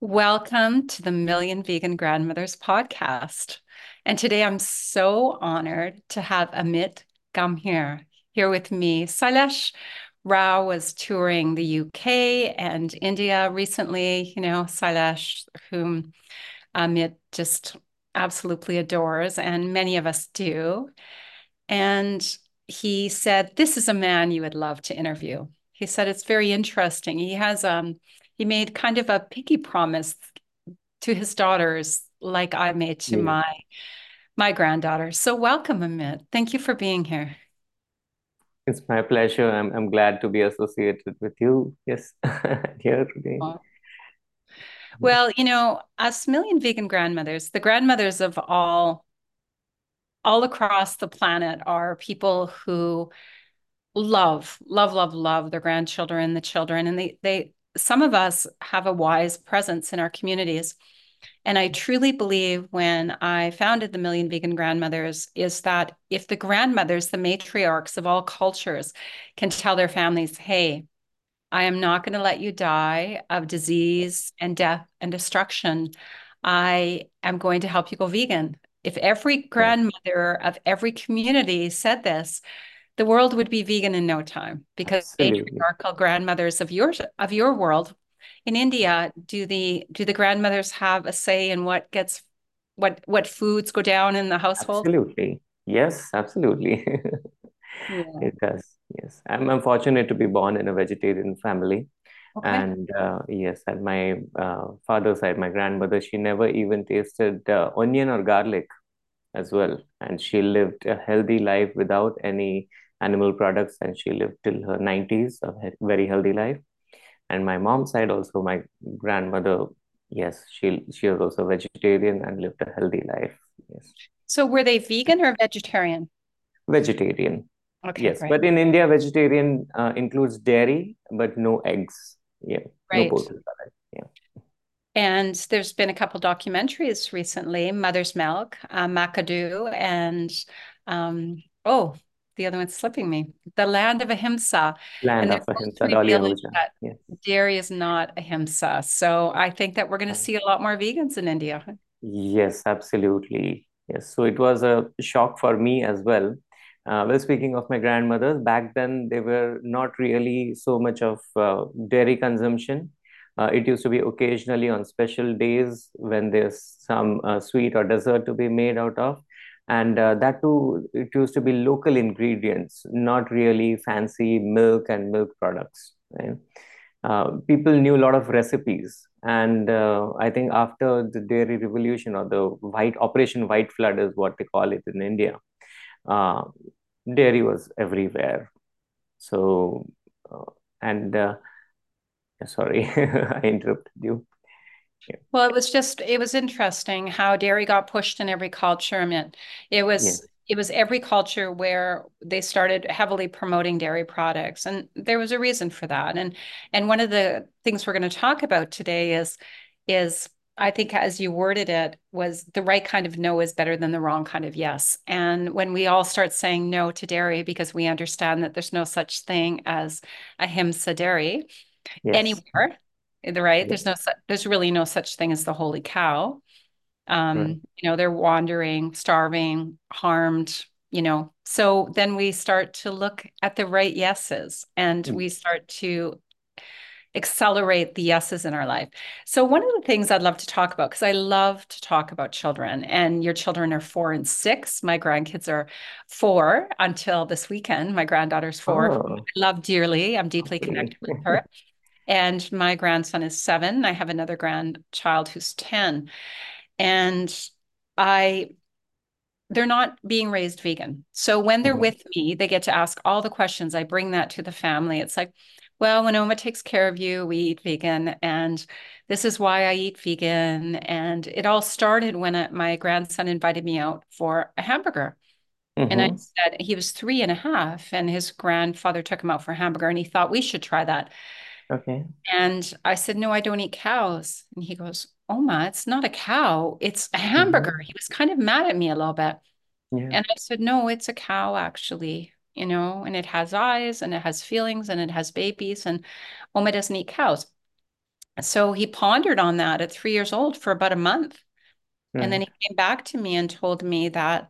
Welcome to the Million Vegan Grandmothers podcast. And today I'm so honored to have Amit Gambhir here with me. Sailesh Rao was touring the UK and India recently. You know, Sailesh, whom Amit just absolutely adores, and many of us do. And he said, This is a man you would love to interview. He said, It's very interesting. He has, um, he made kind of a pinky promise to his daughters, like I made to yeah. my my granddaughter. So welcome, Amit. Thank you for being here. It's my pleasure. I'm I'm glad to be associated with you. Yes, here today. Well, you know, us million vegan grandmothers, the grandmothers of all all across the planet are people who love, love, love, love their grandchildren, the children, and they they some of us have a wise presence in our communities. And I truly believe when I founded the Million Vegan Grandmothers is that if the grandmothers, the matriarchs of all cultures, can tell their families, hey, I am not going to let you die of disease and death and destruction. I am going to help you go vegan. If every grandmother of every community said this, the world would be vegan in no time because Absolutely. patriarchal grandmothers of your of your world in India, do the do the grandmothers have a say in what gets what what foods go down in the household? Absolutely. Yes, absolutely. yeah. It does. Yes. I'm, I'm fortunate to be born in a vegetarian family. Okay. And uh, yes, at my uh, father's side, my grandmother, she never even tasted uh, onion or garlic as well. And she lived a healthy life without any animal products and she lived till her 90s, a very healthy life. And my mom's side also my grandmother yes she she was also vegetarian and lived a healthy life yes. So were they vegan or vegetarian? Vegetarian. Okay yes but in india vegetarian uh, includes dairy but no eggs. Yeah right. no yeah. And there's been a couple documentaries recently mother's milk uh, Maa Ka Doodh and um, oh the other one's slipping me. The land of ahimsa. Land of ahimsa. Yes. Dairy is not ahimsa. So I think that we're going to see a lot more vegans in India. Yes, absolutely. Yes. So it was a shock for me as well. Uh, well, speaking of my grandmothers, back then they were not really so much of uh, dairy consumption. Uh, it used to be occasionally on special days when there's some uh, sweet or dessert to be made out of and uh, that too it used to be local ingredients not really fancy milk and milk products right? uh, people knew a lot of recipes. And uh, i think after the dairy revolution or the white operation white flood is what they call it in india uh, dairy was everywhere. So uh, and uh, sorry i interrupted you well, it was just it was interesting how dairy got pushed in every culture. I mean, it was yeah. it was every culture where they started heavily promoting dairy products, and there was a reason for that. And and one of the things we're going to talk about today is is I think as you worded it was the right kind of no is better than the wrong kind of yes. And when we all start saying no to dairy because we understand that there's no such thing as ahimsa dairy yes. anywhere right? There's no, there's really no such thing as the holy cow. Um, right. You know, they're wandering, starving, harmed. You know, so then we start to look at the right yeses, and mm. we start to accelerate the yeses in our life. So one of the things I'd love to talk about because I love to talk about children and your children are 4 and 6. My grandkids are 4 until this weekend. My granddaughter's 4. Oh. I love dearly. I'm deeply connected with her and my grandson is seven. I have another grandchild who's 10. And I they're not being raised vegan. So when they're mm-hmm. with me, they get to ask all the questions. I bring that to the family. It's like, well, when Oma takes care of you, we eat vegan. And this is why I eat vegan. And it all started when I, my grandson invited me out for a hamburger. Mm-hmm. And I mm-hmm. said, he was three and a half, and his grandfather took him out for a hamburger, and he thought we should try that. Okay. And I said, No, I don't eat cows. And he goes, Oma, it's not a cow, it's a hamburger. Mm-hmm. He was kind of mad at me a little bit. Yeah. And I said, No, it's a cow, actually, you know, and it has eyes and it has feelings and it has babies. And Oma doesn't eat cows. So he pondered on that at three years old for about a month. And then he came back to me and told me that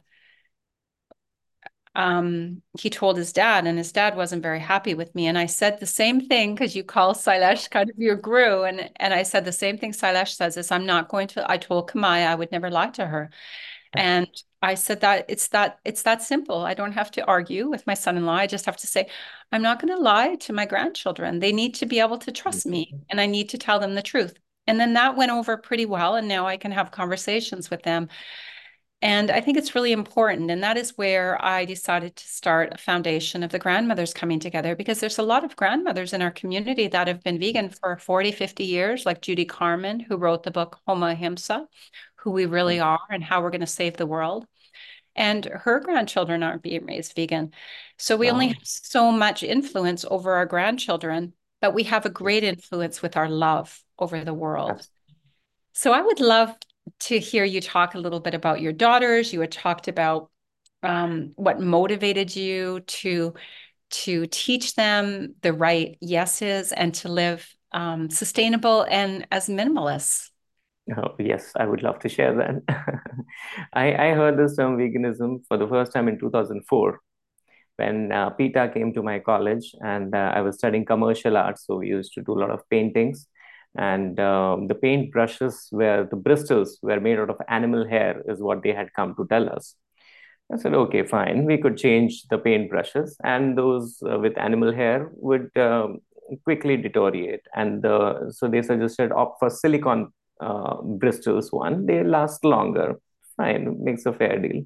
um, he told his dad, and his dad wasn't very happy with me. And I said the same thing because you call Sailesh kind of your guru. And, and I said the same thing Sailesh says is I'm not going to, I told Kamaya I would never lie to her. And I said that it's that it's that simple. I don't have to argue with my son-in-law. I just have to say, I'm not going to lie to my grandchildren. They need to be able to trust me and I need to tell them the truth. And then that went over pretty well. And now I can have conversations with them. And I think it's really important. And that is where I decided to start a foundation of the grandmothers coming together because there's a lot of grandmothers in our community that have been vegan for 40, 50 years, like Judy Carman, who wrote the book Homo Ahimsa, who we really mm. are and how we're going to save the world. And her grandchildren aren't being raised vegan. So we wow. only have so much influence over our grandchildren, but we have a great influence with our love over the world. So I would love to hear you talk a little bit about your daughters. You had talked about um, what motivated you to to teach them the right yeses and to live um, sustainable and as minimalists. Oh, yes, I would love to share that. I, I heard this term veganism for the first time in 2004 when uh, PETA came to my college and uh, I was studying commercial arts. So we used to do a lot of paintings and um, the paint brushes where the bristles were made out of animal hair is what they had come to tell us. I said okay fine. We could change the paint brushes and those uh, with animal hair would um, quickly deteriorate. And uh, so they suggested opt for silicon uh, bristles one. They last longer. Fine makes a fair deal.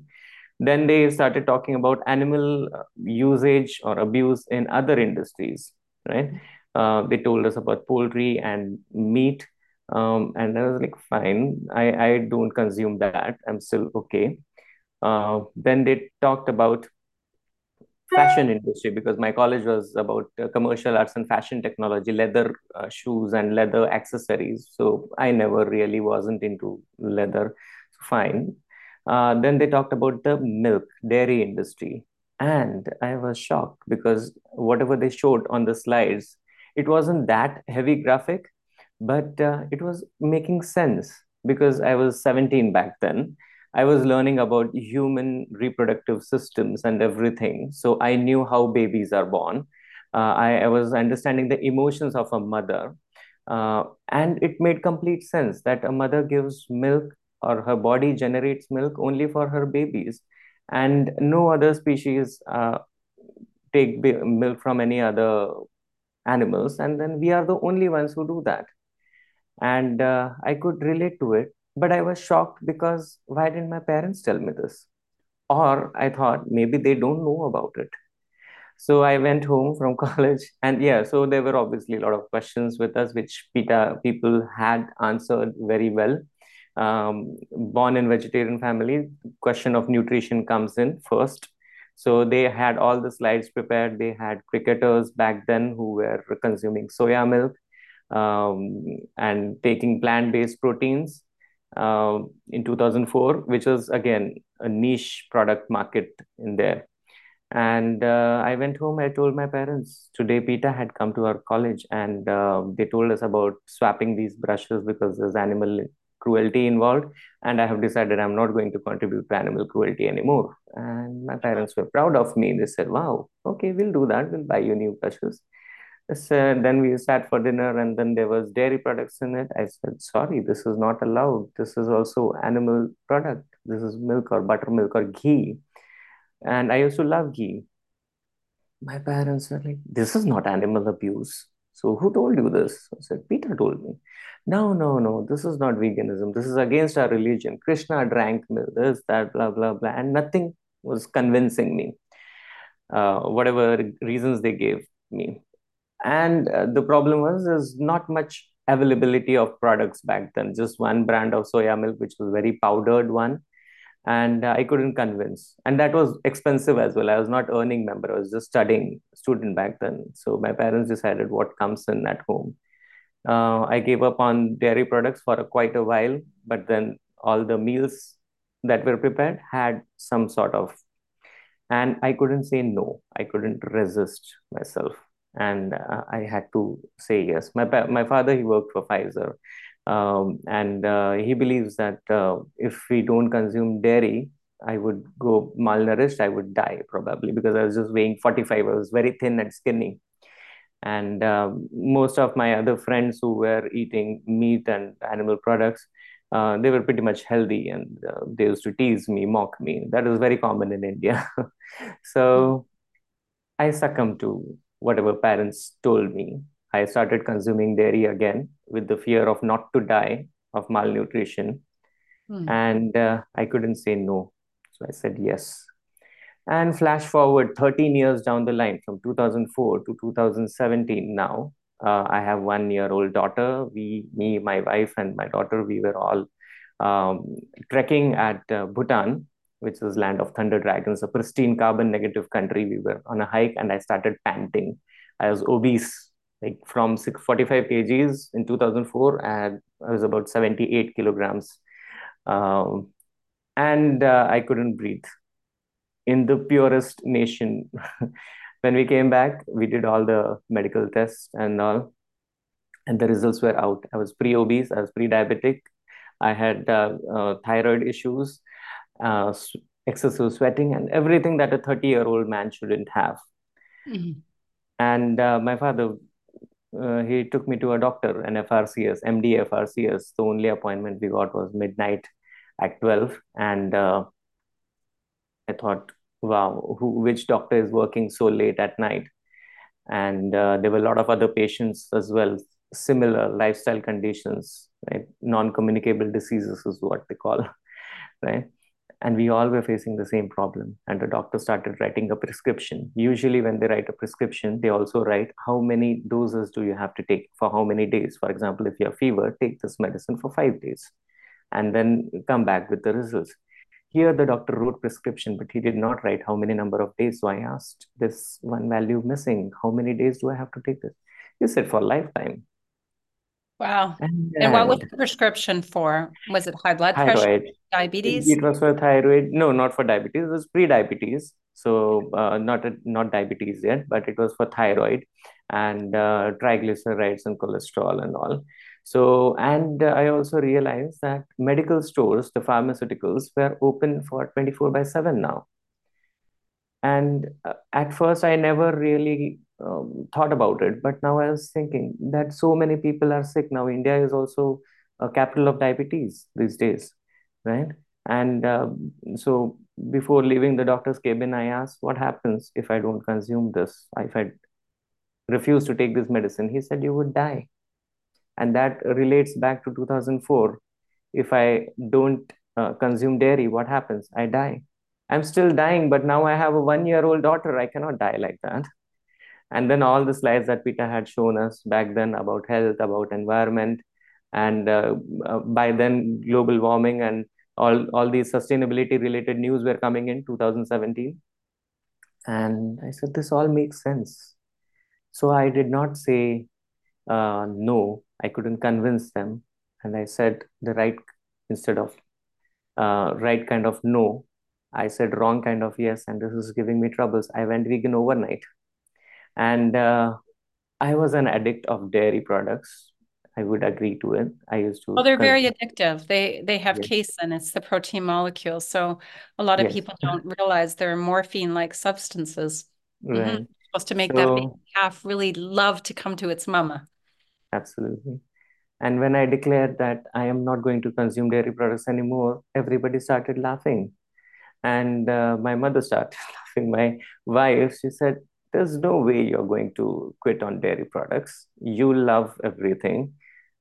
Then they started talking about animal uh, usage or abuse in other industries right uh, they told us about poultry and meat. Um, and I was like, fine, I, I don't consume that. I'm still okay. Uh, then they talked about fashion industry because my college was about uh, commercial arts and fashion technology, leather uh, shoes and leather accessories. So I never really wasn't into leather. Fine. Uh, then they talked about the milk dairy industry. And I was shocked because whatever they showed on the slides, it wasn't that heavy graphic, but uh, it was making sense because I was 17 back then. I was learning about human reproductive systems and everything. So I knew how babies are born. Uh, I, I, was understanding the emotions of a mother. Uh, and it made complete sense that a mother gives milk or her body generates milk only for her babies. And no other species uh, take milk from any other animals and then we are the only ones who do that. And uh, i could relate to it but i was shocked because why didn't my parents tell me this? Or i thought maybe they don't know about it. So i went home from college and yeah so there were obviously a lot of questions with us which PETA, people had answered very well. Um, born in vegetarian family question of nutrition comes in first so they had all the slides prepared. They had cricketers back then who were consuming soya milk um, and taking plant-based proteins uh, in 2004, which was again a niche product market in there. And uh, I went home. I told my parents today. PETA had come to our college, and uh, they told us about swapping these brushes because there's animal cruelty involved and i have decided i'm not going to contribute to animal cruelty anymore. And my parents were proud of me. They said wow okay we'll do that. We'll buy you new brushes. Said, then we sat for dinner and then there was dairy products in it. I said sorry this is not allowed. This is also animal product. This is milk or buttermilk or ghee. And i also love ghee. My parents were like this is not animal abuse so who told you this? I said, PETA told me. No, no, no, this is not veganism. This is against our religion. Krishna drank milk, this, that, blah, blah, blah. And nothing was convincing me, uh, whatever reasons they gave me. And uh, the problem was there's not much availability of products back then. Just one brand of soya milk, which was very powdered one and i couldn't convince. And that was expensive as well. I was not earning member. I was just studying student back then. So my parents decided what comes in at home. Uh, i gave up on dairy products for a, quite a while but then all the meals that were prepared had some sort of and i couldn't say no. I couldn't resist myself. And uh, I had to say yes. My my father he worked for Pfizer, um, and uh, he believes that uh, if we don't consume dairy, I would go malnourished. I would die probably because I was just weighing 45. I was very thin and skinny. And uh, most of my other friends who were eating meat and animal products, uh, they were pretty much healthy and uh, they used to tease me, mock me. That was very common in India. so I succumbed to whatever parents told me. I started consuming dairy again with the fear of not to die of malnutrition. Mm. And uh, I couldn't say no. So I said yes. And flash forward 13 years down the line from 2004 to 2017 now, uh, I have one year old daughter. We, me, my wife, and my daughter, we were all um, trekking at uh, Bhutan, which is land of thunder dragons, a pristine carbon negative country. We were on a hike and I started panting. I was obese, like from 45 kgs in 2004, and I was about 78 kilograms. Um, and uh, I couldn't breathe in the purest nation. when we came back, we did all the medical tests and all, and the results were out. I was pre obese, I was pre diabetic, I had uh, uh, thyroid issues, uh, excessive sweating, and everything that a 30 year old man shouldn't have. Mm-hmm. And uh, my father, uh, he took me to a doctor, an FRCS, MD FRCS. The only appointment we got was midnight at 12 and uh, i thought wow who which doctor is working so late at night? And uh, there were a lot of other patients as well. Similar lifestyle conditions right? Non-communicable diseases is what they call right and we all were facing the same problem and the doctor started writing a prescription usually when they write a prescription they also write how many doses do you have to take for how many days for example if you have fever take this medicine for 5 days and then come back with the results. Here, the doctor wrote prescription, but he did not write how many number of days. So I asked this one value missing. How many days do I have to take this? He said for lifetime. Wow. And, and what was the prescription for? Was it high blood thyroid. pressure, diabetes? It was for thyroid. No, not for diabetes. It was pre-diabetes. So uh, not not diabetes yet, but it was for thyroid and uh, triglycerides and cholesterol and all. So, and uh, I also realized that medical stores, the pharmaceuticals, were open for 24 by 7 now. And uh, at first, I never really um, thought about it, but now I was thinking that so many people are sick now. India is also a capital of diabetes these days, right? And uh, so, before leaving the doctor's cabin, I asked, What happens if I don't consume this? If I refuse to take this medicine? He said, You would die and that relates back to 2004 if i don't uh, consume dairy what happens i die i'm still dying but now i have a one year old daughter. I cannot die like that. And then all the slides that PETA had shown us back then about health about environment and uh, uh, by then global warming and all all these sustainability related news were coming in 2017 and i said this all makes sense. So i did not say uh, no. I couldn't convince them. And I said the right instead of uh, right kind of no. I said wrong kind of yes, and this is giving me troubles. I went vegan overnight. And uh, I was an addict of dairy products. I would agree to it. I used to. Well, they're very addictive. They they have yes. casein. It's the protein molecule. So a lot of yes. people don't realize they're morphine-like substances. Right. Mm-hmm. Supposed to make so, that calf really love to come to its mama. Absolutely. And when I declared that I am not going to consume dairy products anymore, everybody started laughing. And uh, my mother started laughing. My wife, she said, There's no way you're going to quit on dairy products. You love everything.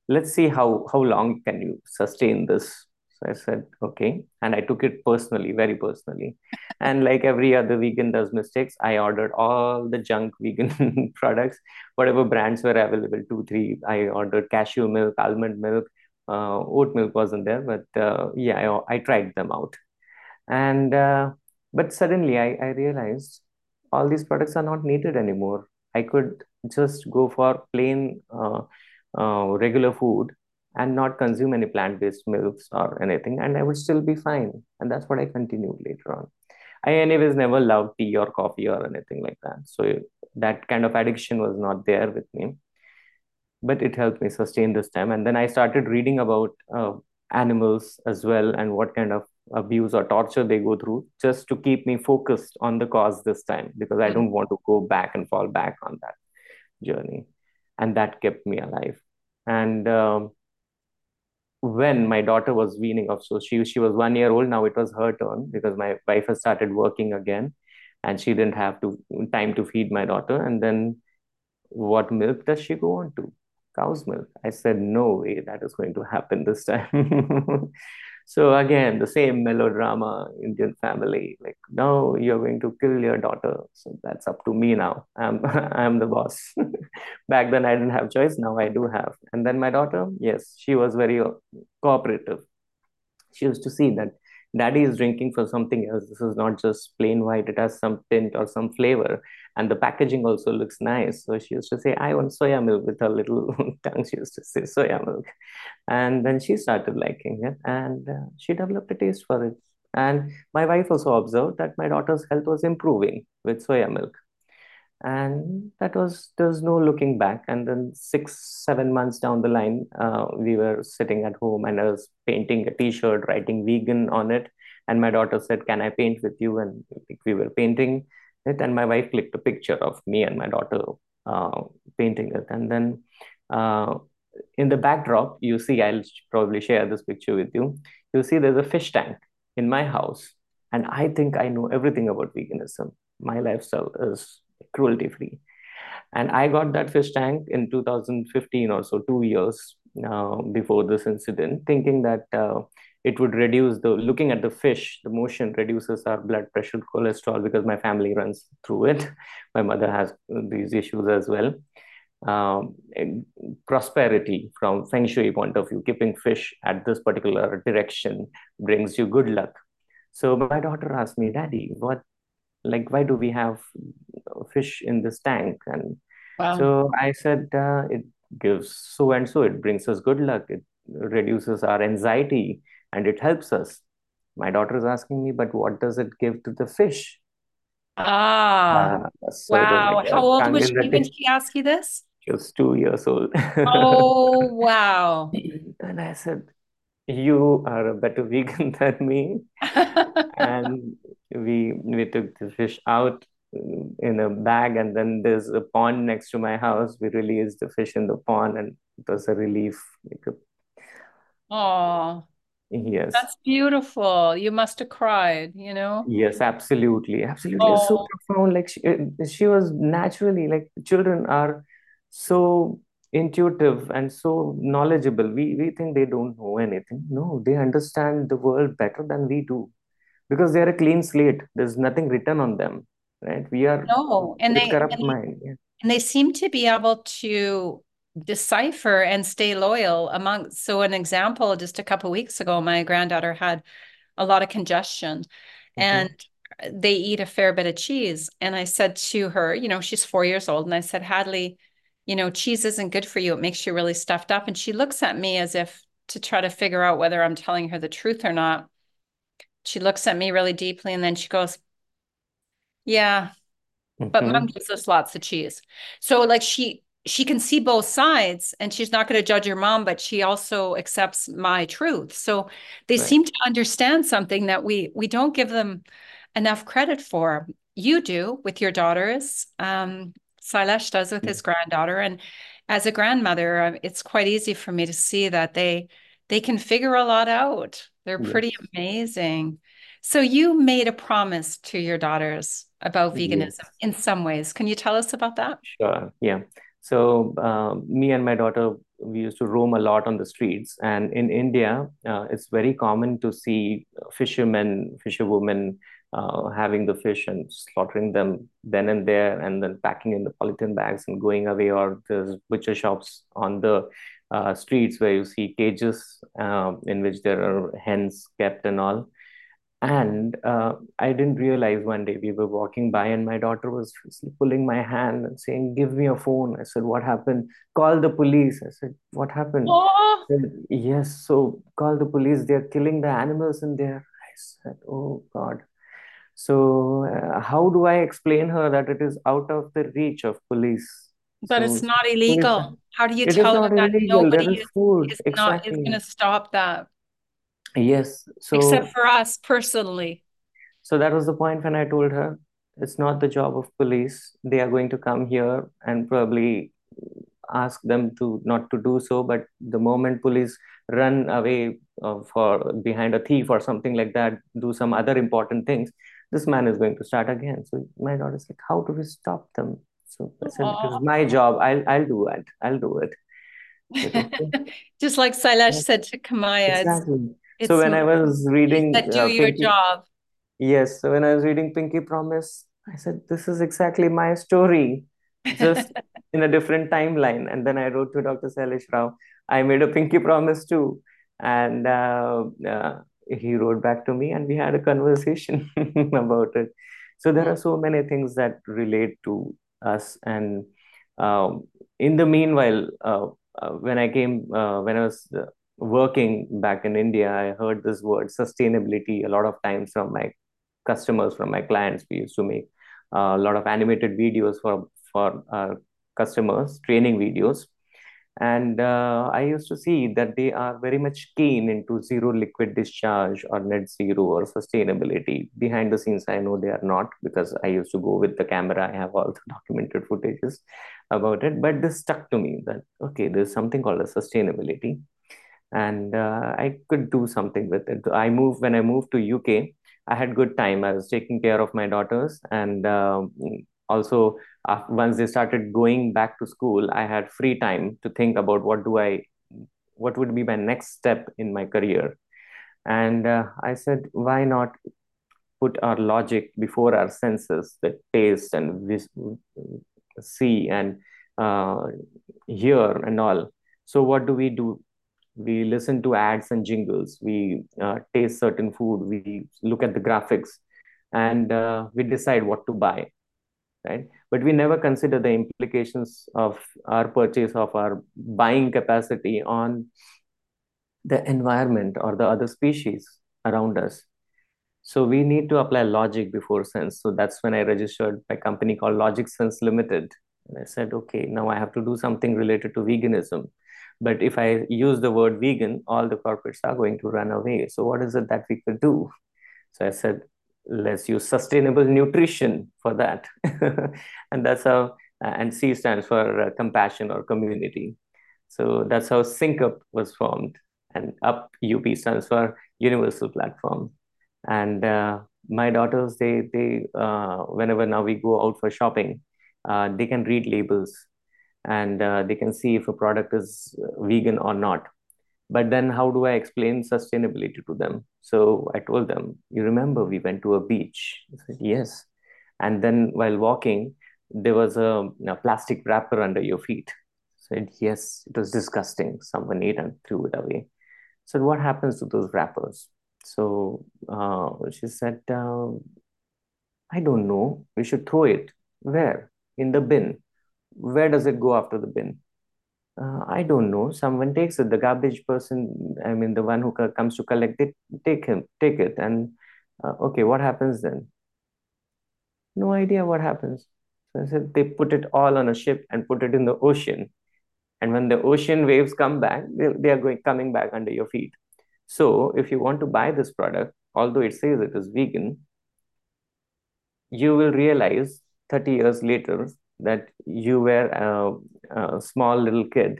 Let's see how, how long can you sustain this so I said, okay. And I took it personally, very personally. and like every other vegan does mistakes, I ordered all the junk vegan products, whatever brands were available, two, three. I ordered cashew milk, almond milk, uh, oat milk wasn't there, but uh, yeah, I, I, tried them out. And, uh, but suddenly I, I realized all these products are not needed anymore. I could just go for plain uh, uh, regular food and not consume any plant-based milks or anything and i would still be fine and that's what i continued later on I anyways never loved tea or coffee or anything like that. So that kind of addiction was not there with me. But it helped me sustain this time. And then I started reading about uh, animals as well and what kind of abuse or torture they go through just to keep me focused on the cause this time because I Mm. don't want to go back and fall back on that journey. And that kept me alive. And um, when my daughter was weaning off, so she she was one year old. Now it was her turn because my wife has started working again, and she didn't have to time to feed my daughter. And then what milk does she go on to? Cow's milk. I said, no way that is going to happen this time. So again, the same melodrama, Indian family, like, no, you're going to kill your daughter. So that's up to me now. I'm I'm the boss. Back then I didn't have choice. Now I do have. And then my daughter, yes, she was very uh, cooperative. She used to see that daddy is drinking for something else. This is not just plain white. It has some tint or some flavor. And the packaging also looks nice. So she used to say, I want soya milk with her little tongue. She used to say soya milk. And then she started liking it and uh, she developed a taste for it. And my wife also observed that my daughter's health was improving with soya milk and that was there's no looking back and then six seven months down the line uh, we were sitting at home and i was painting a t-shirt writing vegan on it and my daughter said can i paint with you and we were painting it and my wife clicked a picture of me and my daughter uh, painting it. And then uh, in the backdrop you see i'll probably share this picture with you. You see there's a fish tank in my house. And i think i know everything about veganism. My lifestyle is cruelty free. And I got that fish tank in 2015 or so, two years uh, before this incident, thinking that uh, it would reduce the looking at the fish, the motion reduces our blood pressure, cholesterol, because my family runs through it. My mother has these issues as well. Um, prosperity from feng shui point of view, keeping fish at this particular direction brings you good luck. So my daughter asked me, Daddy, what like why do we have fish in this tank and Wow. so i said uh, it gives so and so it brings us good luck it reduces our anxiety and it helps us. My daughter is asking me but what does it give to the fish? Ah, uh, so wow. like How old was she when she asked you this? she was two years old. Oh, wow. and i said you are a better vegan than me. And we we took the fish out in a bag and then there's a pond next to my house. We released the fish in the pond and it was a relief. Oh, yes that's beautiful. You must have cried, you know? yes absolutely absolutely it's so Oh, profound like she, uh, she was naturally like children are so intuitive and so knowledgeable we we think they don't know anything no they understand the world better than we do because they are a clean slate. There's nothing written on them, right? We are no. And they corrupt and, mind. Yeah. and they seem to be able to decipher and stay loyal among. So an example, just a couple weeks ago, my granddaughter had a lot of congestion and hmm they eat a fair bit of cheese. And I said to her, you know, she's four years old, and I said, Hadley, you know, cheese isn't good for you. It makes you really stuffed up. And she looks at me as if to try to figure out whether I'm telling her the truth or not. She looks at me really deeply and then she goes, Yeah, but mom gives us lots of cheese. So like she she can see both sides and she's not going to judge your mom, but she also accepts my truth. So they Right. seem to understand something that we we don't give them enough credit for. You do with your daughters. Um, Sailesh does with his granddaughter. And as a grandmother, uh, it's quite easy for me to see that they they can figure a lot out. They're pretty amazing. So you made a promise to your daughters about veganism Yes. in some ways. Can you tell us about that? Sure. Yeah. So um, me and my daughter, we used to roam a lot on the streets, and in India, uh, it's very common to see fishermen, fisherwomen uh, having the fish and slaughtering them then and there, and then packing in the polythene bags and going away. Or there's butcher shops on the uh, streets where you see cages um, in which there are hens kept and all. And uh, I didn't realize one day we were walking by and my daughter was pulling my hand and saying, Give me a phone. I said, What happened? Call the police. I said, What happened? Oh, said, yes, so call the police. They're killing the animals in there. I said, Oh God. So, uh, how do I explain her that it is out of the reach of police? But So, it's not illegal. How do you tell her that illegal. Nobody is is, food. is not is going to stop that? Yes. So, Except for us personally. so that was the point when I told her it's not the job of police. They are going to come here and probably ask them to not to do so. But the moment police run away uh, for behind a thief or something like that, do some other important things, this man is going to start again. So my daughter's like, how do we stop them? So I said, it is my job. I'll I'll do it. I'll do it. Just like Yes, said to Kamaya, exactly. it's So when I was reading that do uh, your Pinky, job. yes, so when I was reading Pinky Promise, I said, this is exactly my story, just in a different timeline. And then I wrote to Dr. Sailesh Rao, I made a Pinky Promise too. And uh, uh, he wrote back to me and we had a conversation about it. So there are so many things that relate to us. And um, in the meanwhile, uh, uh, when I came, uh, when I was uh, working back in India, I heard this word sustainability a lot of times from my customers, from my clients. We used to make uh, a lot of animated videos for for our customers, training videos, and uh, I used to see that they are very much keen into zero liquid discharge or net zero or sustainability. Behind the scenes, I know they are not because I used to go with the camera. I have all the documented footages about it, but this stuck to me that okay, there's something called a sustainability and uh, I could do something with it. I moved when I moved to UK. I had good time. I was taking care of my daughters, and um also uh, once they started going back to school, I had free time to think about what do I, what would be my next step in my career. And uh, I said, why not put our logic before our senses, the taste and vis- see and uh, hear and all. So what do we do? We listen to ads and jingles. We uh, taste certain food. We look at the graphics and uh, we decide what to buy right? But we never consider the implications of our purchase of our buying capacity on the environment or the other species around us. So we need to apply logic before sense. So that's when i registered my company called logic sense limited. And i said okay now i have to do something related to veganism but if I use the word vegan, all the corporates are going to run away. So what is it that we could do? So I said, let's use sustainable nutrition for that. and that's how, and C stands for uh, compassion or community. So that's how SyncUp was formed. And UP, UP stands for Universal Platform. And uh, my daughters, they, they uh, whenever now we go out for shopping, uh, they can read labels and uh, they can see if a product is vegan or not. But then, how do I explain sustainability to them? So I told them, You remember we went to a beach? I said, Yes. And then while walking, there was a, a plastic wrapper under your feet. I said, Yes, it was disgusting. Someone ate and threw it away. Said, What happens to those wrappers? So uh, she said, uh, I don't know. We should throw it. Where? In the bin where does it go after the bin? Uh, I don't know. Someone takes it. The garbage person, I mean, the one who comes to collect it, take him, take it. And uh, okay, what happens then? No idea what happens. So I said they put it all on a ship and put it in the ocean. And when the ocean waves come back, they, they are going coming back under your feet. So if you want to buy this product, although it says it is vegan, you will realize 30 years later that you were a, a small little kid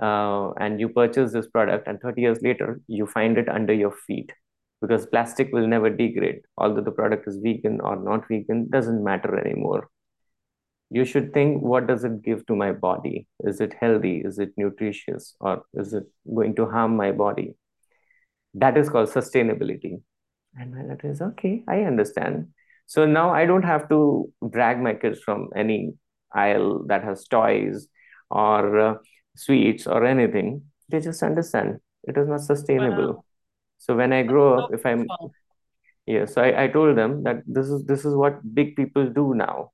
uh, and you purchase this product and 30 years later you find it under your feet. Because plastic will never degrade. Although the product is vegan or not vegan doesn't matter anymore. You should think what does it give to my body? Is it healthy? Is it nutritious? Or is it going to harm my body? That is called sustainability. And my daughter is okay i understand. So now i don't have to drag my kids from any aisle that has toys or uh, sweets or anything, they just understand it is not sustainable. Wow. So when I grow up, if I'm yeah, so I, I told them that this is this is what big people do now.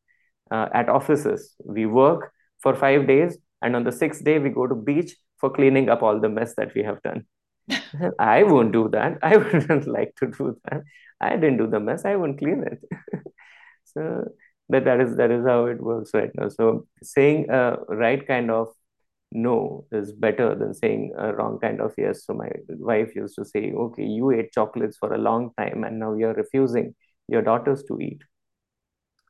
Uh, at offices, we work for five days, and on the sixth day, we go to beach for cleaning up all the mess that we have done. I won't do that. I wouldn't like to do that. I didn't do the mess. I won't clean it. so that that is that is how it works right now. So saying a right kind of no is better than saying a wrong kind of yes. So my wife used to say, okay, you ate chocolates for a long time and now you're refusing your daughters to eat.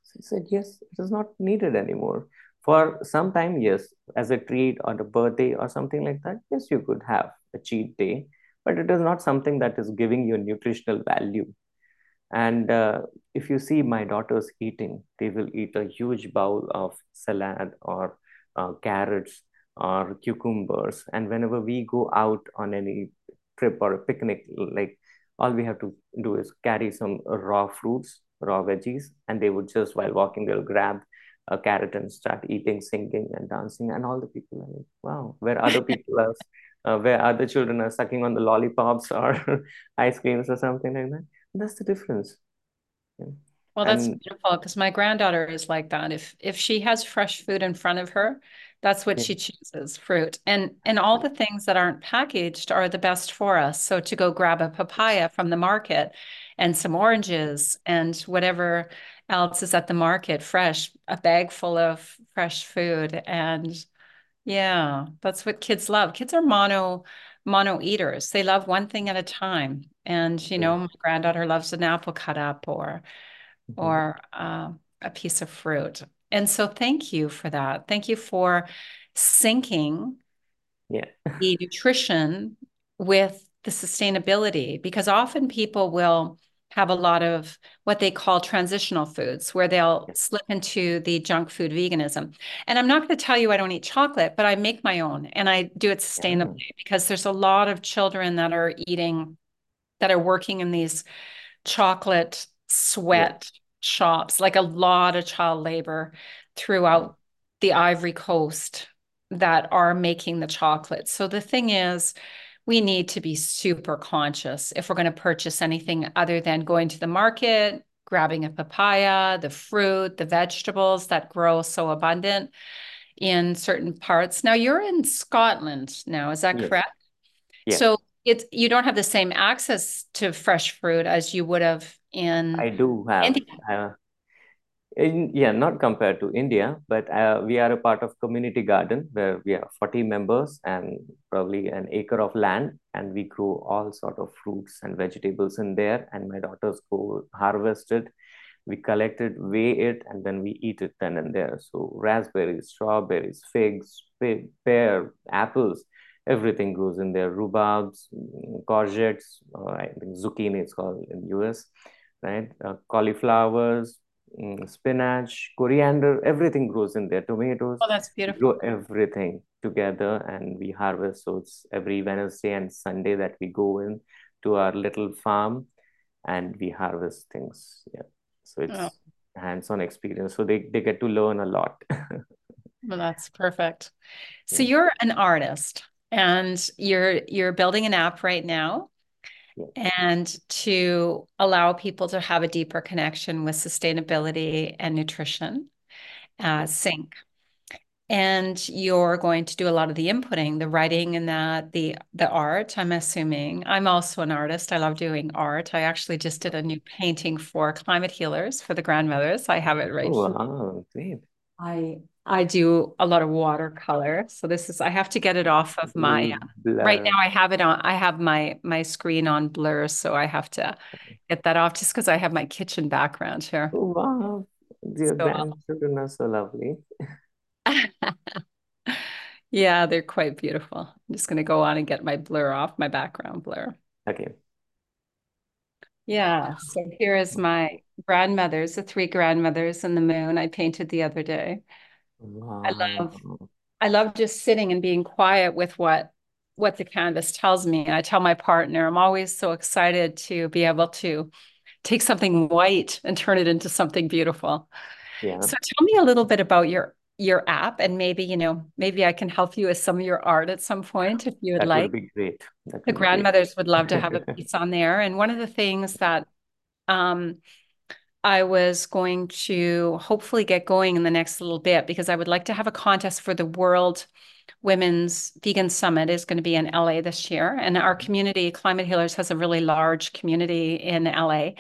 So he said, yes, it is not needed anymore. For some time, yes, as a treat or a birthday or something like that, yes, you could have a cheat day, but it is not something that is giving you nutritional value. And uh, if you see my daughters eating, they will eat a huge bowl of salad or uh, carrots or cucumbers. And whenever we go out on any trip or a picnic, like all we have to do is carry some raw fruits, raw veggies, and they would just while walking, they'll grab a carrot and start eating, singing, and dancing. And all the people are like, wow, where other people are, uh, where other children are sucking on the lollipops or ice creams or something like that. That's the difference. Yeah. Well, that's and, beautiful because my granddaughter is like that. If if she has fresh food in front of her, that's what yeah. she chooses, fruit. And and all the things that aren't packaged are the best for us. So to go grab a papaya from the market and some oranges and whatever else is at the market fresh, a bag full of fresh food and yeah, that's what kids love. Kids are mono mono eaters. They love one thing at a time. And you know, my granddaughter loves an apple cut up or mm-hmm. or uh, a piece of fruit. And so thank you for that. Thank you for syncing yeah. the nutrition with the sustainability because often people will have a lot of what they call transitional foods where they'll slip into the junk food veganism. And I'm not going to tell you I don't eat chocolate, but I make my own and I do it mm-hmm. sustainably yeah. because there's a lot of children that are eating that are working in these chocolate sweat yeah. shops, like a lot of child labor throughout mm-hmm. the Ivory Coast that are making the chocolate. So the thing is, we need to be super conscious if we're going to purchase anything other than going to the market, grabbing a papaya, the fruit, the vegetables that grow so abundant in certain parts. Now you're in Scotland now, is that yes. correct? Yes. So it's you don't have the same access to fresh fruit as you would have in I do have India. Uh, in, yeah, not compared to India, but uh, we are a part of community garden where we are 40 members and probably an acre of land, and we grow all sort of fruits and vegetables in there. And my daughters go harvest it, we collect it, weigh it, and then we eat it then and there. So raspberries, strawberries, figs, pear, apples, everything grows in there. Rhubarbs, courgettes, I think zucchini it's called in US, right? Uh, cauliflowers, Mm, spinach, coriander, everything grows in there. Tomatoes. Oh, that's beautiful. Grow everything together and we harvest. So it's every Wednesday and Sunday that we go in to our little farm and we harvest things. Yeah. So it's oh. hands-on experience. So they, they get to learn a lot. well, that's perfect. So yeah. you're an artist and you're you're building an app right now and to allow people to have a deeper connection with sustainability and nutrition, uh, sync. And you're going to do a lot of the inputting, the writing and that, the the art, I'm assuming. I'm also an artist. I love doing art. I actually just did a new painting for climate healers for the grandmothers. I have it right. Oh, wow, great. I I do a lot of watercolor. So this is I have to get it off of my uh, right now I have it on I have my my screen on blur so I have to get that off just because I have my kitchen background here. Oh, wow. Your so, are so lovely. yeah, they're quite beautiful. I'm just going to go on and get my blur off, my background blur. Okay. Yeah, so here is my grandmothers, the three grandmothers and the moon I painted the other day. I love I love just sitting and being quiet with what what the canvas tells me. And I tell my partner, I'm always so excited to be able to take something white and turn it into something beautiful. Yeah. So tell me a little bit about your your app and maybe you know maybe I can help you with some of your art at some point if you would like. that like. Would be great. That the grandmothers great. would love to have a piece on there. And one of the things that um I was going to hopefully get going in the next little bit because I would like to have a contest for the World Women's Vegan Summit is going to be in LA this year. And our mm-hmm. community, Climate Healers, has a really large community in LA.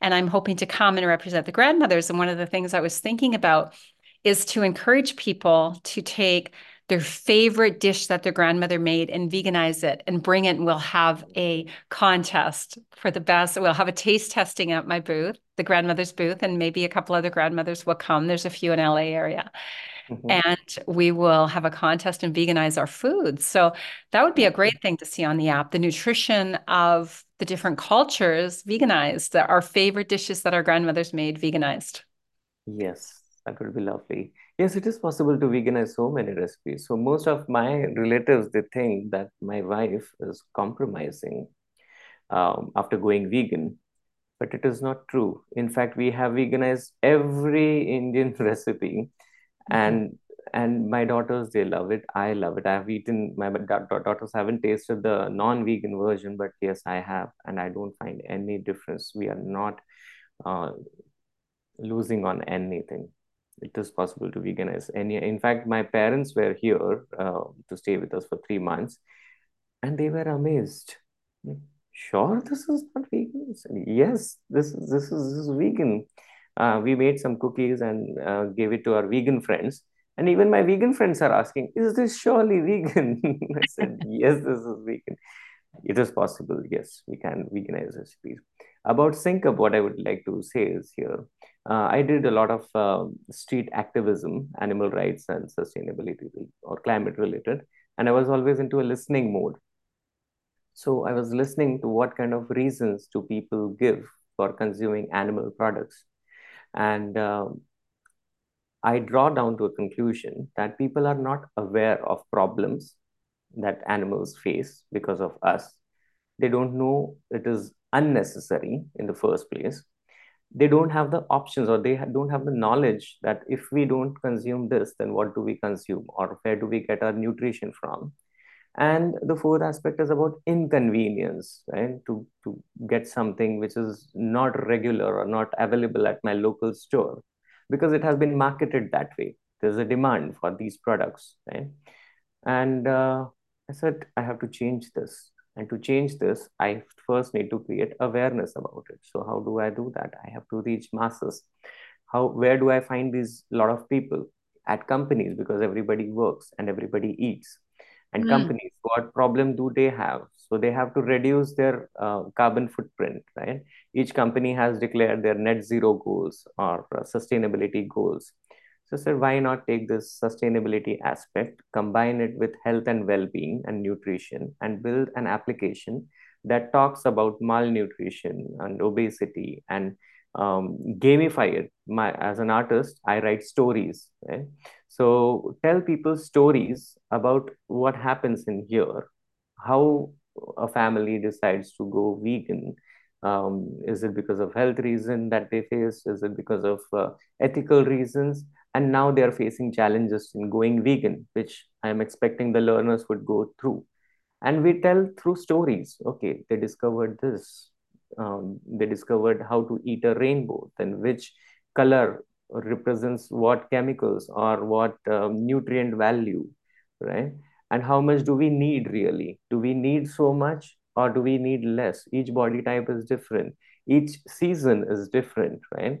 And I'm hoping to come and represent the grandmothers. And one of the things I was thinking about is to encourage people to take their favorite dish that their grandmother made and veganize it and bring it and we'll have a contest for the best. We'll have a taste testing at my booth the grandmother's booth and maybe a couple other grandmothers will come. There's a few in la area. Mm-hmm. and we will have a contest and veganize our foods so that would be a great thing to see on the app the nutrition of the different cultures veganized our favorite dishes that our grandmothers made veganized. Yes that would be lovely Yes, it is possible to veganize so many recipes. So most of my relatives, they think that my wife is compromising um, after going vegan, but it is not true. In fact, we have veganized every Indian recipe, and mm-hmm. and my daughters they love it. I love it. I have eaten. My daughters haven't tasted the non-vegan version, but yes, I have, and I don't find any difference. We are not uh, losing on anything it is possible to veganize any in fact my parents were here uh, to stay with us for three months and they were amazed. Sure this is not vegan? Yes this is this is, this is vegan. Uh, we made some cookies and uh, gave it to our vegan friends and even my vegan friends are asking is this surely vegan? I said yes this is vegan. It is possible yes we can veganize recipes about SyncUp what i would like to say is here uh, I did a lot of uh, street activism, animal rights and sustainability or climate related, and I was always into a listening mode. So I was listening to what kind of reasons do people give for consuming animal products, and um, I draw down to a conclusion that people are not aware of problems that animals face because of us. They don't know it is unnecessary in the first place. They don't have the options or they don't have the knowledge that if we don't consume this then what do we consume or where do we get our nutrition from? And the fourth aspect is about inconvenience right? To to get something which is not regular or not available at my local store because it has been marketed that way. There's a demand for these products right? And uh, i said i have to change this and to change this, I first need to create awareness about it. So how do I do that? I have to reach masses. How where do I find these lot of people at companies because everybody works and everybody eats. And mm. companies, what problem do they have? So they have to reduce their uh, carbon footprint, right? Each company has declared their net zero goals or uh, sustainability goals. So, sir, why not take this sustainability aspect, combine it with health and well being and nutrition, and build an application that talks about malnutrition and obesity and um, gamify it. My, as an artist, I write stories. Right? So, tell people stories about what happens in here, how a family decides to go vegan um, is it because of health reason that they face is it because of uh, ethical reasons and now they are facing challenges in going vegan which i am expecting the learners would go through. And we tell through stories. Okay they discovered this. Um, they discovered how to eat a rainbow then which color represents what chemicals or what um, nutrient value right? And how much do we need really? Do we need so much or do we need less? Each body type is different. Each season is different right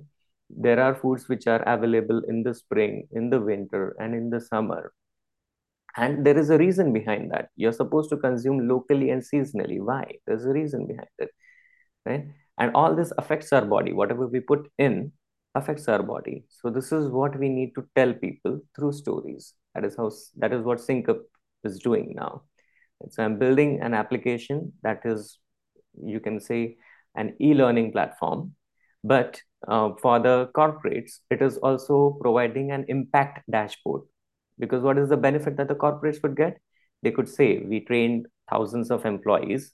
there are foods which are available in the spring in the winter and in the summer. And there is a reason behind that. You're supposed to consume locally and seasonally. Why? There's a reason behind it right? And all this affects our body. Whatever we put in affects our body. So this is what we need to tell people through stories. That is how that is what SyncUp is doing now. So i'm building an application that is you can say an e-learning platform but uh, for the corporates, it is also providing an impact dashboard. Because what is the benefit that the corporates would get? They could say, we trained thousands of employees.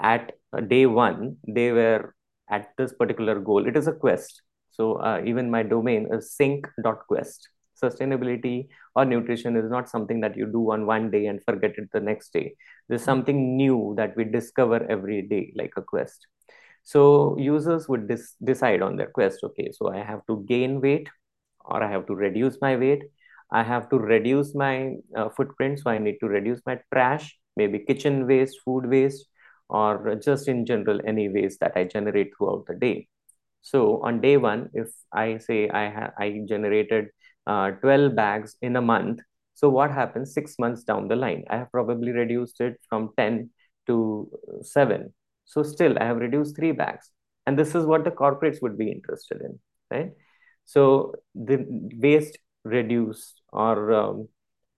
At day one, they were at this particular goal. It is a quest. So uh, even my domain is sync.quest. Sustainability or nutrition is not something that you do on one day and forget it the next day. There's something new that we discover every day, like a quest. So users would decide on their quest, okay, so I have to gain weight or I have to reduce my weight. I have to reduce my uh, footprint, so I need to reduce my trash, maybe kitchen waste, food waste, or just in general any waste that I generate throughout the day. So on day one, if I say I I generated uh, 12 bags in a month, so what happens six months down the line? I have probably reduced it from 10 to seven. So still I have reduced three bags. And this is what the corporates would be interested in, right? So the waste reduced or um,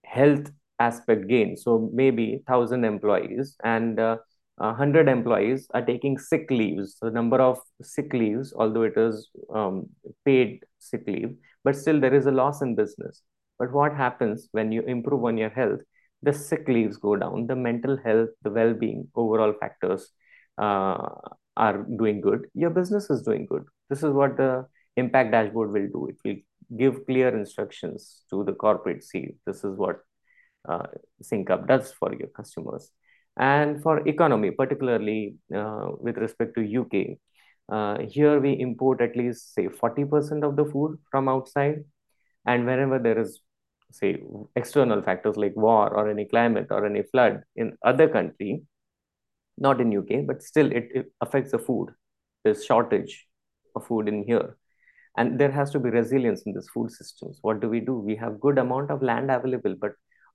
health aspect gain. So maybe 1,000 employees and uh, 100 employees are taking sick leaves. The number of sick leaves, although it is um, paid sick leave, but still there is a loss in business. But what happens when you improve on your health? The sick leaves go down, the mental health, the well being, overall factors uh, are doing good. Your business is doing good. This is what the impact dashboard will do. It will give clear instructions to the corporate see this is what uh, SyncUp does for your customers. And for economy, particularly uh, with respect to UK, uh, here we import at least say 40% of the food from outside. And wherever there is say external factors like war or any climate or any flood in other country, not in UK, but still it, it affects the food. There's shortage of food in here. And there has to be resilience in this food systems. What do we do? We have good amount of land available, but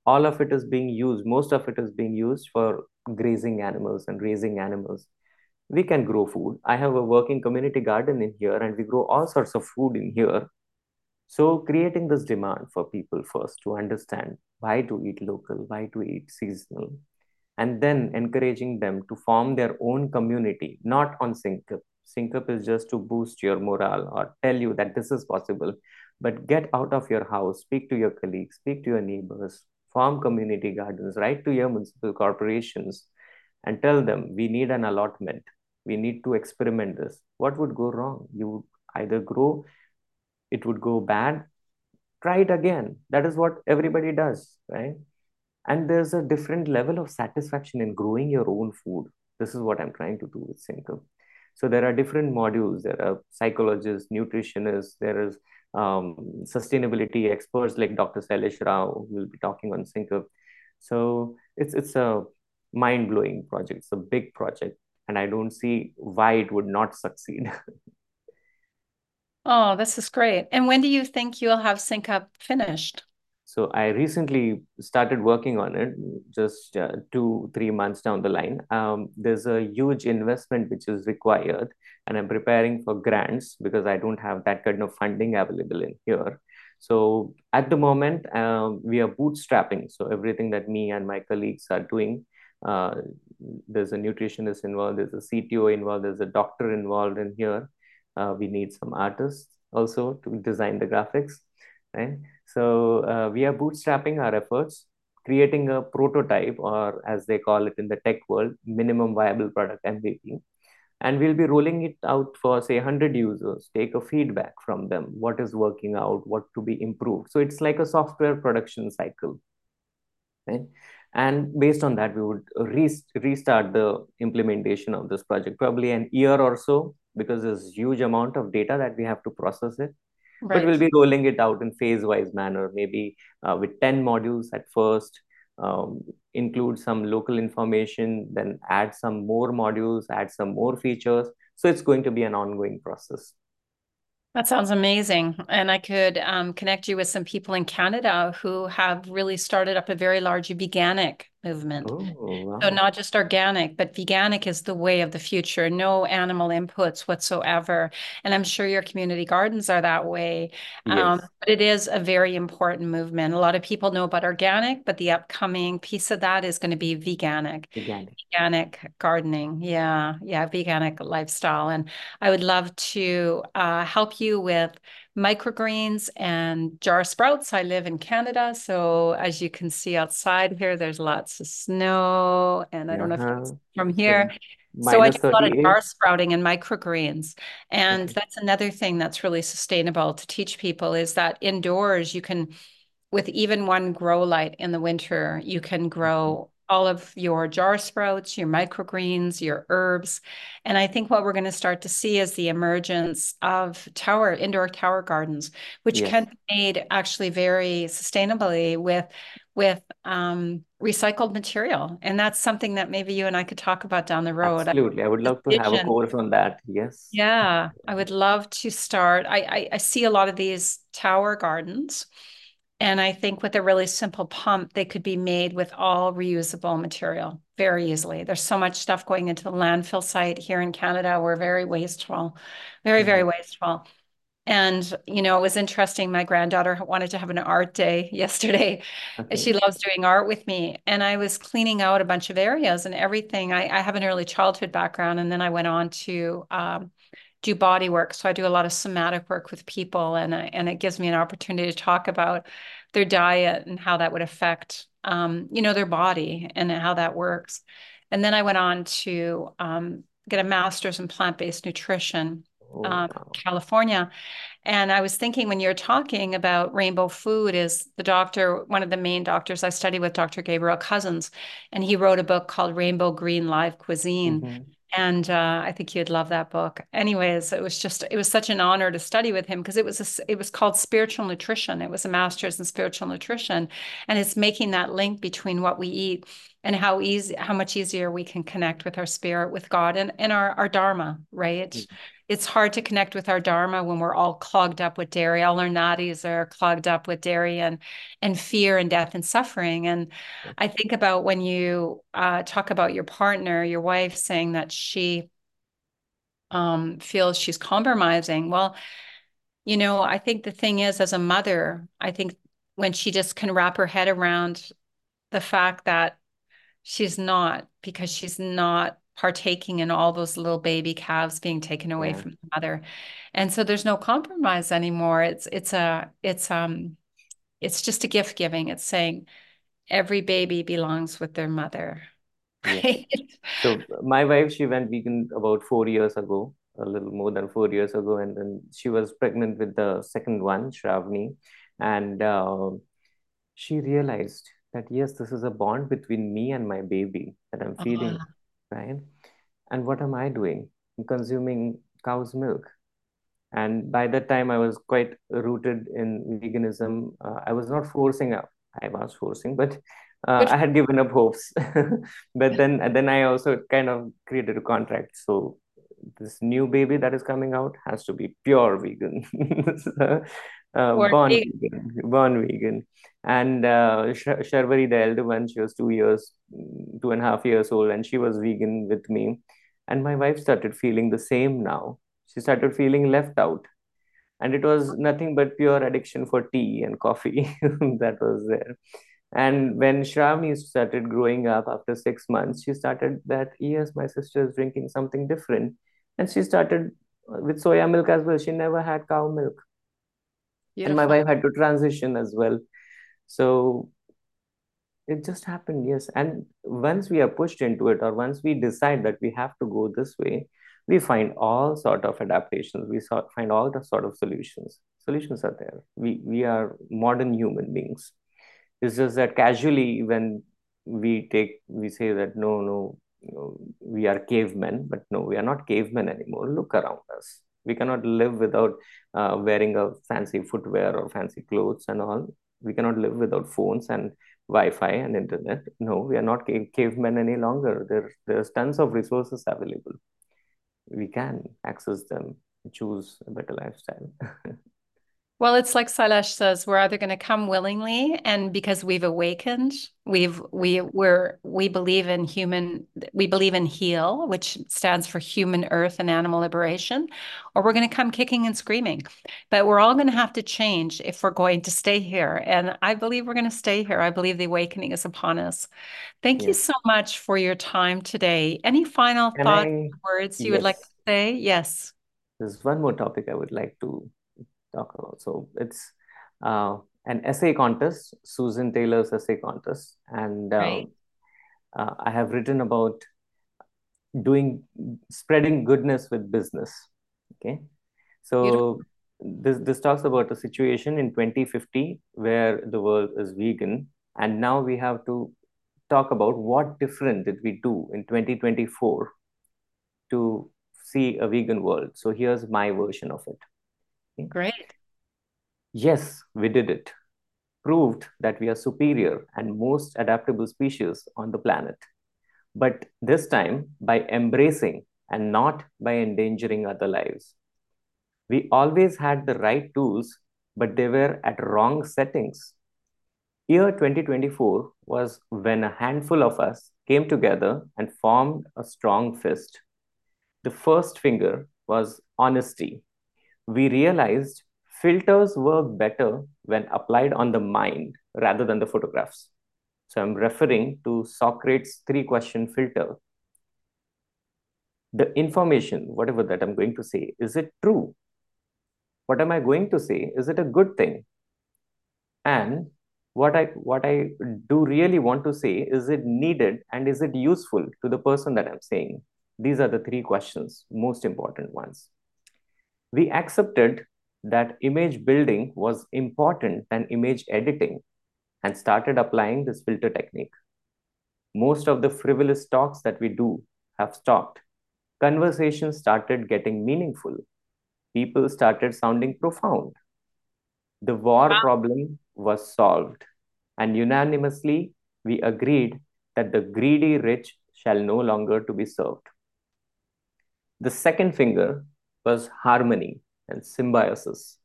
all of it is being used, most of it is being used for grazing animals and raising animals. We can grow food. I have a working community garden in here and we grow all sorts of food in here. So creating this demand for people first to understand why to eat local, why to eat seasonal, and then encouraging them to form their own community, not on SyncUp. SyncUp is just to boost your morale or tell you that this is possible. But get out of your house, speak to your colleagues, speak to your neighbors, form community gardens, write to your municipal corporations and tell them we need an allotment. We need to experiment this. What would go wrong? You would either grow, it would go bad. Try it again. That is what everybody does, right? And there's a different level of satisfaction in growing your own food. This is what I'm trying to do with SyncUp. So there are different modules. There are psychologists, nutritionists, there is um, sustainability experts like Dr. Sailesh Rao will be talking on SyncUp. So it's it's a mind-blowing project. It's a big project, and I don't see why it would not succeed. oh, this is great. And when do you think you'll have SyncUp finished? So I recently started working on it, just uh, two, three months down the line. Um, there's a huge investment which is required, and I'm preparing for grants because I don't have that kind of funding available in here. So at the moment, uh, we are bootstrapping. So everything that me and my colleagues are doing, uh, there's a nutritionist involved, there's a CTO involved, there's a doctor involved in here. Uh, we need some artists also to design the graphics, right? So uh, we are bootstrapping our efforts, creating a prototype, or as they call it in the tech world, minimum viable product MVP. And we'll be rolling it out for, say, 100 users, take a feedback from them, what is working out, what to be improved. So it's like a software production cycle. Right? And based on that, we would re restart the implementation of this project, probably an year or so, because there's huge amount of data that we have to process it Right. But we'll be rolling it out in phase wise manner, maybe uh, with 10 modules at first, um, include some local information, then add some more modules, add some more features. So it's going to be an ongoing process. That sounds amazing. And I could um, connect you with some people in Canada who have really started up a very large veganic movement. Oh, wow. So not just organic, but veganic is the way of the future. No animal inputs whatsoever. And I'm sure your community gardens are that way. Yes. Um, but it is a very important movement. A lot of people know about organic, but the upcoming piece of that is going to be veganic. Veganic. Veganic gardening. Yeah. Yeah. Veganic lifestyle. And I would love to uh, help you with microgreens and jar sprouts. I live in Canada, so as you can see outside here, there's lots of snow, and I don't uh-huh. know if it's from here. So I do a lot of jar sprouting and microgreens. And okay. that's another thing that's really sustainable to teach people is that indoors you can, with even one grow light in the winter, you can grow all of your jar sprouts, your microgreens, your herbs. And I think what we're going to start to see is the emergence of tower, indoor tower gardens, which Yes, can be made actually very sustainably with with um, recycled material. And that's something that maybe you and I could talk about down the road. Absolutely. I would love to have a course on that. Yes. Yeah, I would love to start. I, I I see a lot of these tower gardens. And I think with a really simple pump, they could be made with all reusable material very easily. There's so much stuff going into the landfill site here in Canada. We're very wasteful, very, very Mhm. wasteful. And, you know, it was interesting. My granddaughter wanted to have an art day yesterday. Okay. She loves doing art with me. And I was cleaning out a bunch of areas and everything. I, I have an early childhood background, and then I went on to um, do body work. So I do a lot of somatic work with people, and I, and it gives me an opportunity to talk about their diet and how that would affect, um, you know, their body and how that works. And then I went on to um, get a master's in plant-based nutrition, Oh, wow. California. And I was thinking when you're talking about rainbow food, is the doctor, one of the main doctors I study with, Dr. Gabriel Cousens, and he wrote a book called Rainbow Green Live Cuisine. hmm And uh, I think you'd love that book. Anyways, it was just, it was such an honor to study with him because it was, a, it was called spiritual nutrition. It was a master's in spiritual nutrition. And it's making that link between what we eat and how easy, how much easier we can connect with our spirit, with God and, and our, our Dharma, right? it's hard to connect with our dharma when we're all clogged up with dairy. All our nadis are clogged up with dairy and and fear and death and suffering. And I think about when you uh, talk about your partner, your wife saying that she um, feels she's compromising. Well, you know, I think the thing is, as a mother, I think when she just can wrap her head around the fact that She's not because she's not partaking in all those little baby calves being taken away Yeah. from the mother. And so there's no compromise anymore. It's it's a it's um it's just a gift giving. It's saying every baby belongs with their mother. Right? So my wife, she went vegan about four years ago, a little more than four years ago, and then she was pregnant with the second one, Shravani, and uh, she realized that yes, this is a bond between me and my baby that I'm feeding, Ah, right? And what am I doing? I'm consuming cow's milk. And by that time, I was quite rooted in veganism. Uh, I was not forcing up. I was forcing, but uh, I had given up hopes. But then, then I also kind of created a contract. So this new baby that is coming out has to be pure vegan, So, uh, born me. vegan, born vegan. And uh, Sh Sharvari, the elder one, she was two years, two and a half years old, and she was vegan with me. And my wife started feeling the same now she started feeling left out. And it was nothing but pure addiction for tea and coffee that was there. And when Shravani started growing up after six months, she started that, yes, my sister is drinking something different. And she started uh, with soya milk as well. She never had cow milk. And my wife had to transition as well. So it just happened, yes. And once we are pushed into it, or once we decide that we have to go this way, we find all sort of adaptations. We sort find all the sort of solutions. Solutions are there. We we are modern human beings. It's just that casually when we take we say that no, no, you know, we are cavemen, but no, we are not cavemen anymore. Look around us. We cannot live without uh, wearing a fancy footwear or fancy clothes and all. We cannot live without phones and Wi-Fi and internet. No, we are not cave cavemen any longer. There, there's tons of resources available. We can access them, choose a better lifestyle. Well, it's like Sailesh says, we're either going to come willingly, and because we've awakened, we've we we're we believe in human, we believe in HEAL, which stands for Human, Earth, and Animal Liberation, or we're going to come kicking and screaming. But we're all going to have to change if we're going to stay here. And I believe we're going to stay here. I believe the awakening is upon us. Thank you so much for your time today. Any final Can thoughts, I? words you would like to say? Yes, There's one more topic I would like to talk about. So it's uh, an essay contest, Susan Taylor's essay contest, and uh, right? uh, I have written about doing spreading goodness with business. Okay, Beautiful. so this this talks about a situation in 2050 where the world is vegan, and now we have to talk about what different did we do in 2024 to see a vegan world. So here's my version of it. Great. Yes, we did it. Proved that we are superior and most adaptable species on the planet. But this time by embracing and not by endangering other lives. We always had the right tools, but they were at wrong settings. Year 2024 was when a handful of us came together and formed a strong fist. The first finger was honesty. We realized filters work better when applied on the mind rather than the photographs. So I'm referring to Socrates' three question filter. The information, whatever that I'm going to say, is it true? What am I going to say? Is it a good thing? And what I what I do really want to say, is it needed and is it useful to the person that I'm saying? These are the three questions, most important ones. We accepted that image building was important than image editing and started applying this filter technique. Most of the frivolous talks that we do have stopped. Conversations started getting meaningful. People started sounding profound. The war wow. problem was solved, and unanimously we agreed that the greedy rich shall no longer to be served. The second finger was harmony and symbiosis.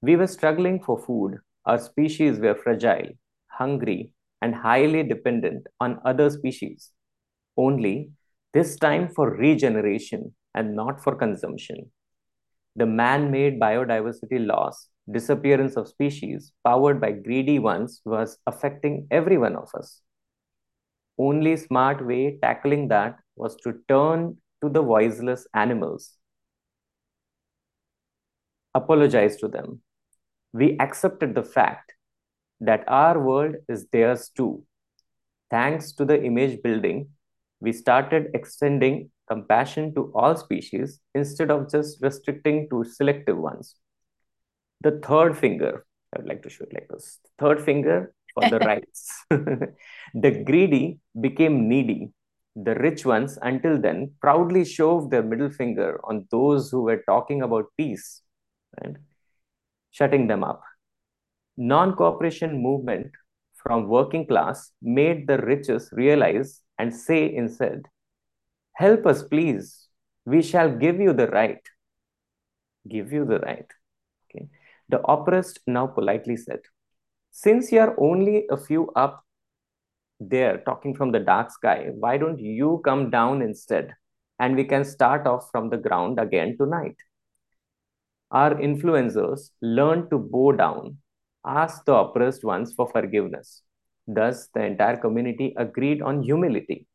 We were struggling for food our species were fragile, hungry, and highly dependent on other species. Only this time for regeneration and not for consumption. The man made biodiversity loss, disappearance of species powered by greedy ones was affecting every one of us. Only smart way tackling that was to turn to the voiceless animals, apologize to them, we accepted the fact that our world is theirs too. Thanks to the image building, we started extending compassion to all species instead of just restricting to selective ones. The third finger, I would like to show it like this. Third finger for the rights. the greedy became needy. The rich ones, until then, proudly shoved their middle finger on those who were talking about peace. Right? shutting them up. Non-cooperation movement from working class made the richest realize and say instead, help us please, we shall give you the right. Give you the right. Okay. The oppressed now politely said, since you are only a few up there talking from the dark sky, why don't you come down instead? And we can start off from the ground again tonight our influencers learned to bow down, ask the oppressed ones for forgiveness. Thus, the entire community agreed on humility.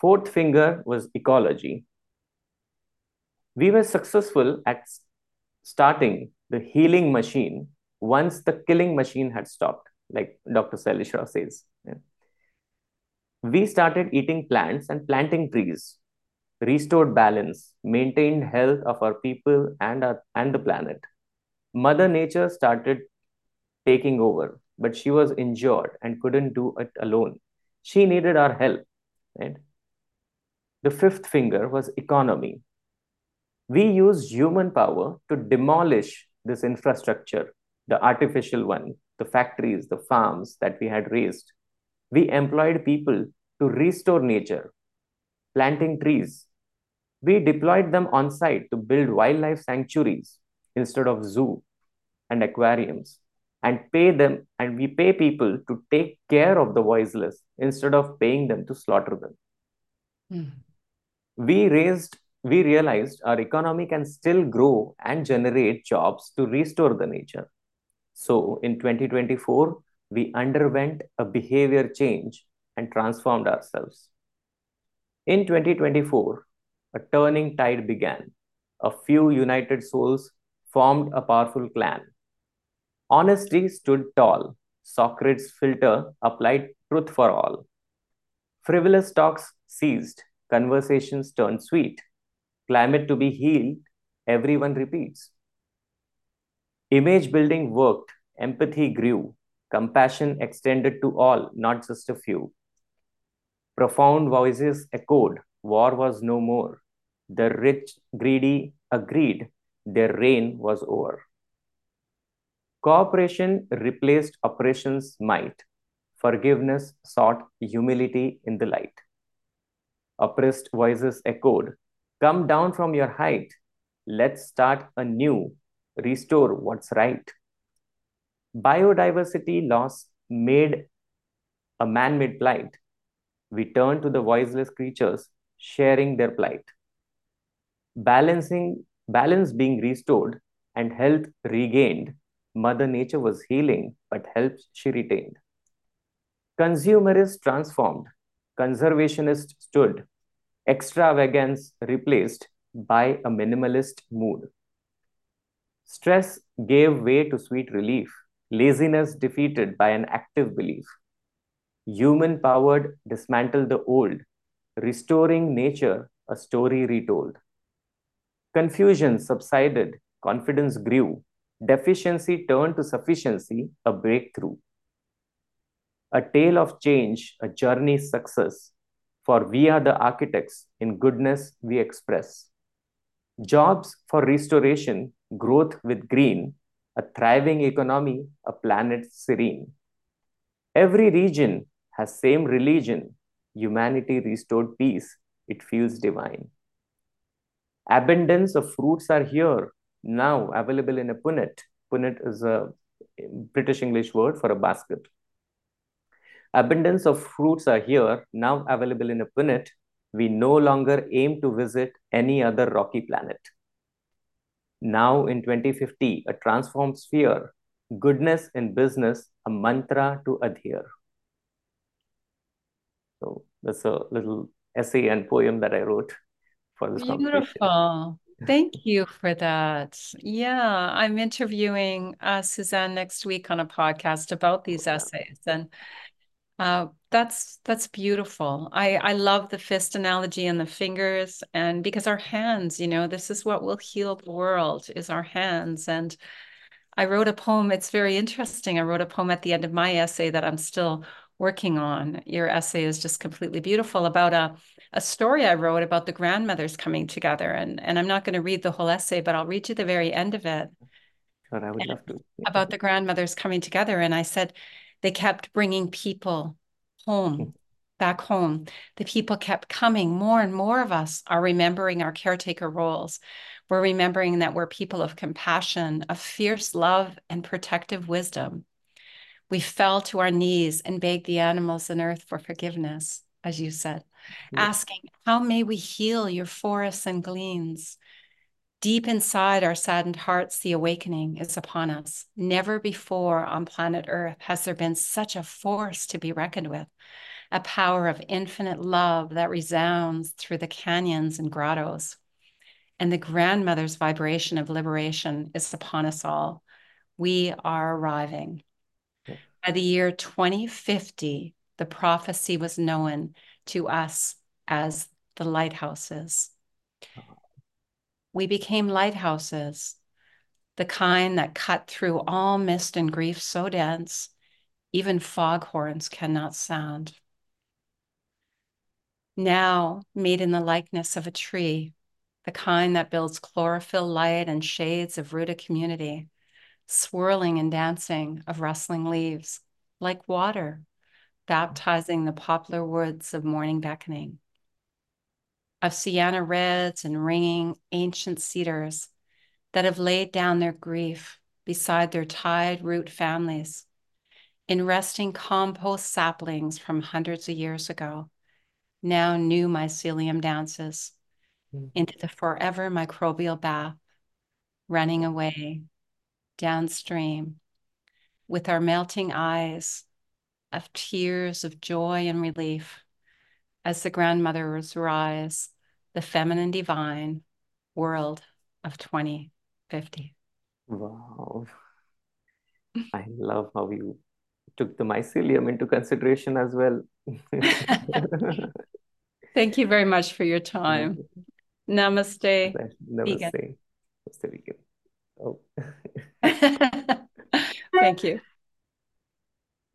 Fourth finger was ecology. We were successful at starting the healing machine once the killing machine had stopped, like Dr. Sailesh says. We started eating plants and planting trees restored balance, maintained health of our people and, our, and the planet. Mother Nature started taking over, but she was injured and couldn't do it alone. She needed our help. Right? The fifth finger was economy. We used human power to demolish this infrastructure, the artificial one, the factories, the farms that we had raised. We employed people to restore nature, planting trees, we deployed them on site to build wildlife sanctuaries instead of zoo and aquariums and pay them and we pay people to take care of the voiceless instead of paying them to slaughter them. Mm. we raised we realized our economy can still grow and generate jobs to restore the nature. So in 2024 we underwent a behavior change and transformed ourselves. In 2024 a turning tide began. A few united souls formed a powerful clan. Honesty stood tall. Socrates' filter applied truth for all. Frivolous talks ceased. Conversations turned sweet. Climate to be healed, everyone repeats. Image building worked. Empathy grew. Compassion extended to all, not just a few. Profound voices echoed, war was no more. The rich, greedy agreed, their reign was over. Cooperation replaced oppression's might. Forgiveness sought humility in the light. Oppressed voices echoed, Come down from your height. Let's start anew. Restore what's right. Biodiversity loss made a man made plight. We turn to the voiceless creatures, sharing their plight. Balancing, balance being restored and health regained, Mother Nature was healing, but health she retained. Consumerist transformed, conservationist stood, extravagance replaced by a minimalist mood. Stress gave way to sweet relief, laziness defeated by an active belief. Human powered dismantled the old, restoring nature a story retold. Confusion subsided, confidence grew, deficiency turned to sufficiency, a breakthrough. A tale of change, a journey success, for we are the architects, in goodness we express. Jobs for restoration, growth with green, a thriving economy, a planet serene. Every region has same religion, humanity restored peace, it feels divine. Abundance of fruits are here, now available in a punnet. Punnet is a British English word for a basket. Abundance of fruits are here, now available in a punnet. We no longer aim to visit any other rocky planet. Now in 2050, a transformed sphere, goodness in business, a mantra to adhere. So that's a little essay and poem that I wrote for this Beautiful. Thank you for that. Yeah, I'm interviewing uh, Suzanne next week on a podcast about these essays, and uh, that's that's beautiful. I I love the fist analogy and the fingers, and because our hands, you know, this is what will heal the world is our hands. And I wrote a poem. It's very interesting. I wrote a poem at the end of my essay that I'm still working on. Your essay is just completely beautiful about a a story I wrote about the grandmothers coming together. And, and I'm not going to read the whole essay, but I'll read you the very end of it. Sure, I would love to. Yeah. About the grandmothers coming together. And I said they kept bringing people home, hmm. back home. The people kept coming. More and more of us are remembering our caretaker roles. We're remembering that we're people of compassion, of fierce love, and protective wisdom. We fell to our knees and begged the animals and earth for forgiveness, as you said asking, How may we heal your forests and gleens? Deep inside our saddened hearts, the awakening is upon us. Never before on planet Earth has there been such a force to be reckoned with, a power of infinite love that resounds through the canyons and grottos. And the grandmother's vibration of liberation is upon us all. We are arriving. By the year 2050, the prophecy was known to us as the lighthouses. We became lighthouses, the kind that cut through all mist and grief so dense, even foghorns cannot sound. Now made in the likeness of a tree, the kind that builds chlorophyll light and shades of rooted community, swirling and dancing of rustling leaves, like water baptizing the poplar woods of morning beckoning, of sienna reds and ringing ancient cedars that have laid down their grief beside their tied root families in resting compost saplings from hundreds of years ago, now new mycelium dances mm. into the forever microbial bath, running away downstream with our melting eyes of tears of joy and relief as the grandmothers rise, the feminine divine world of 2050. Wow. I love how you took the mycelium into consideration as well. Thank you very much for your time. Namaste. Namaste. Namaste, vegan. Oh. Thank you.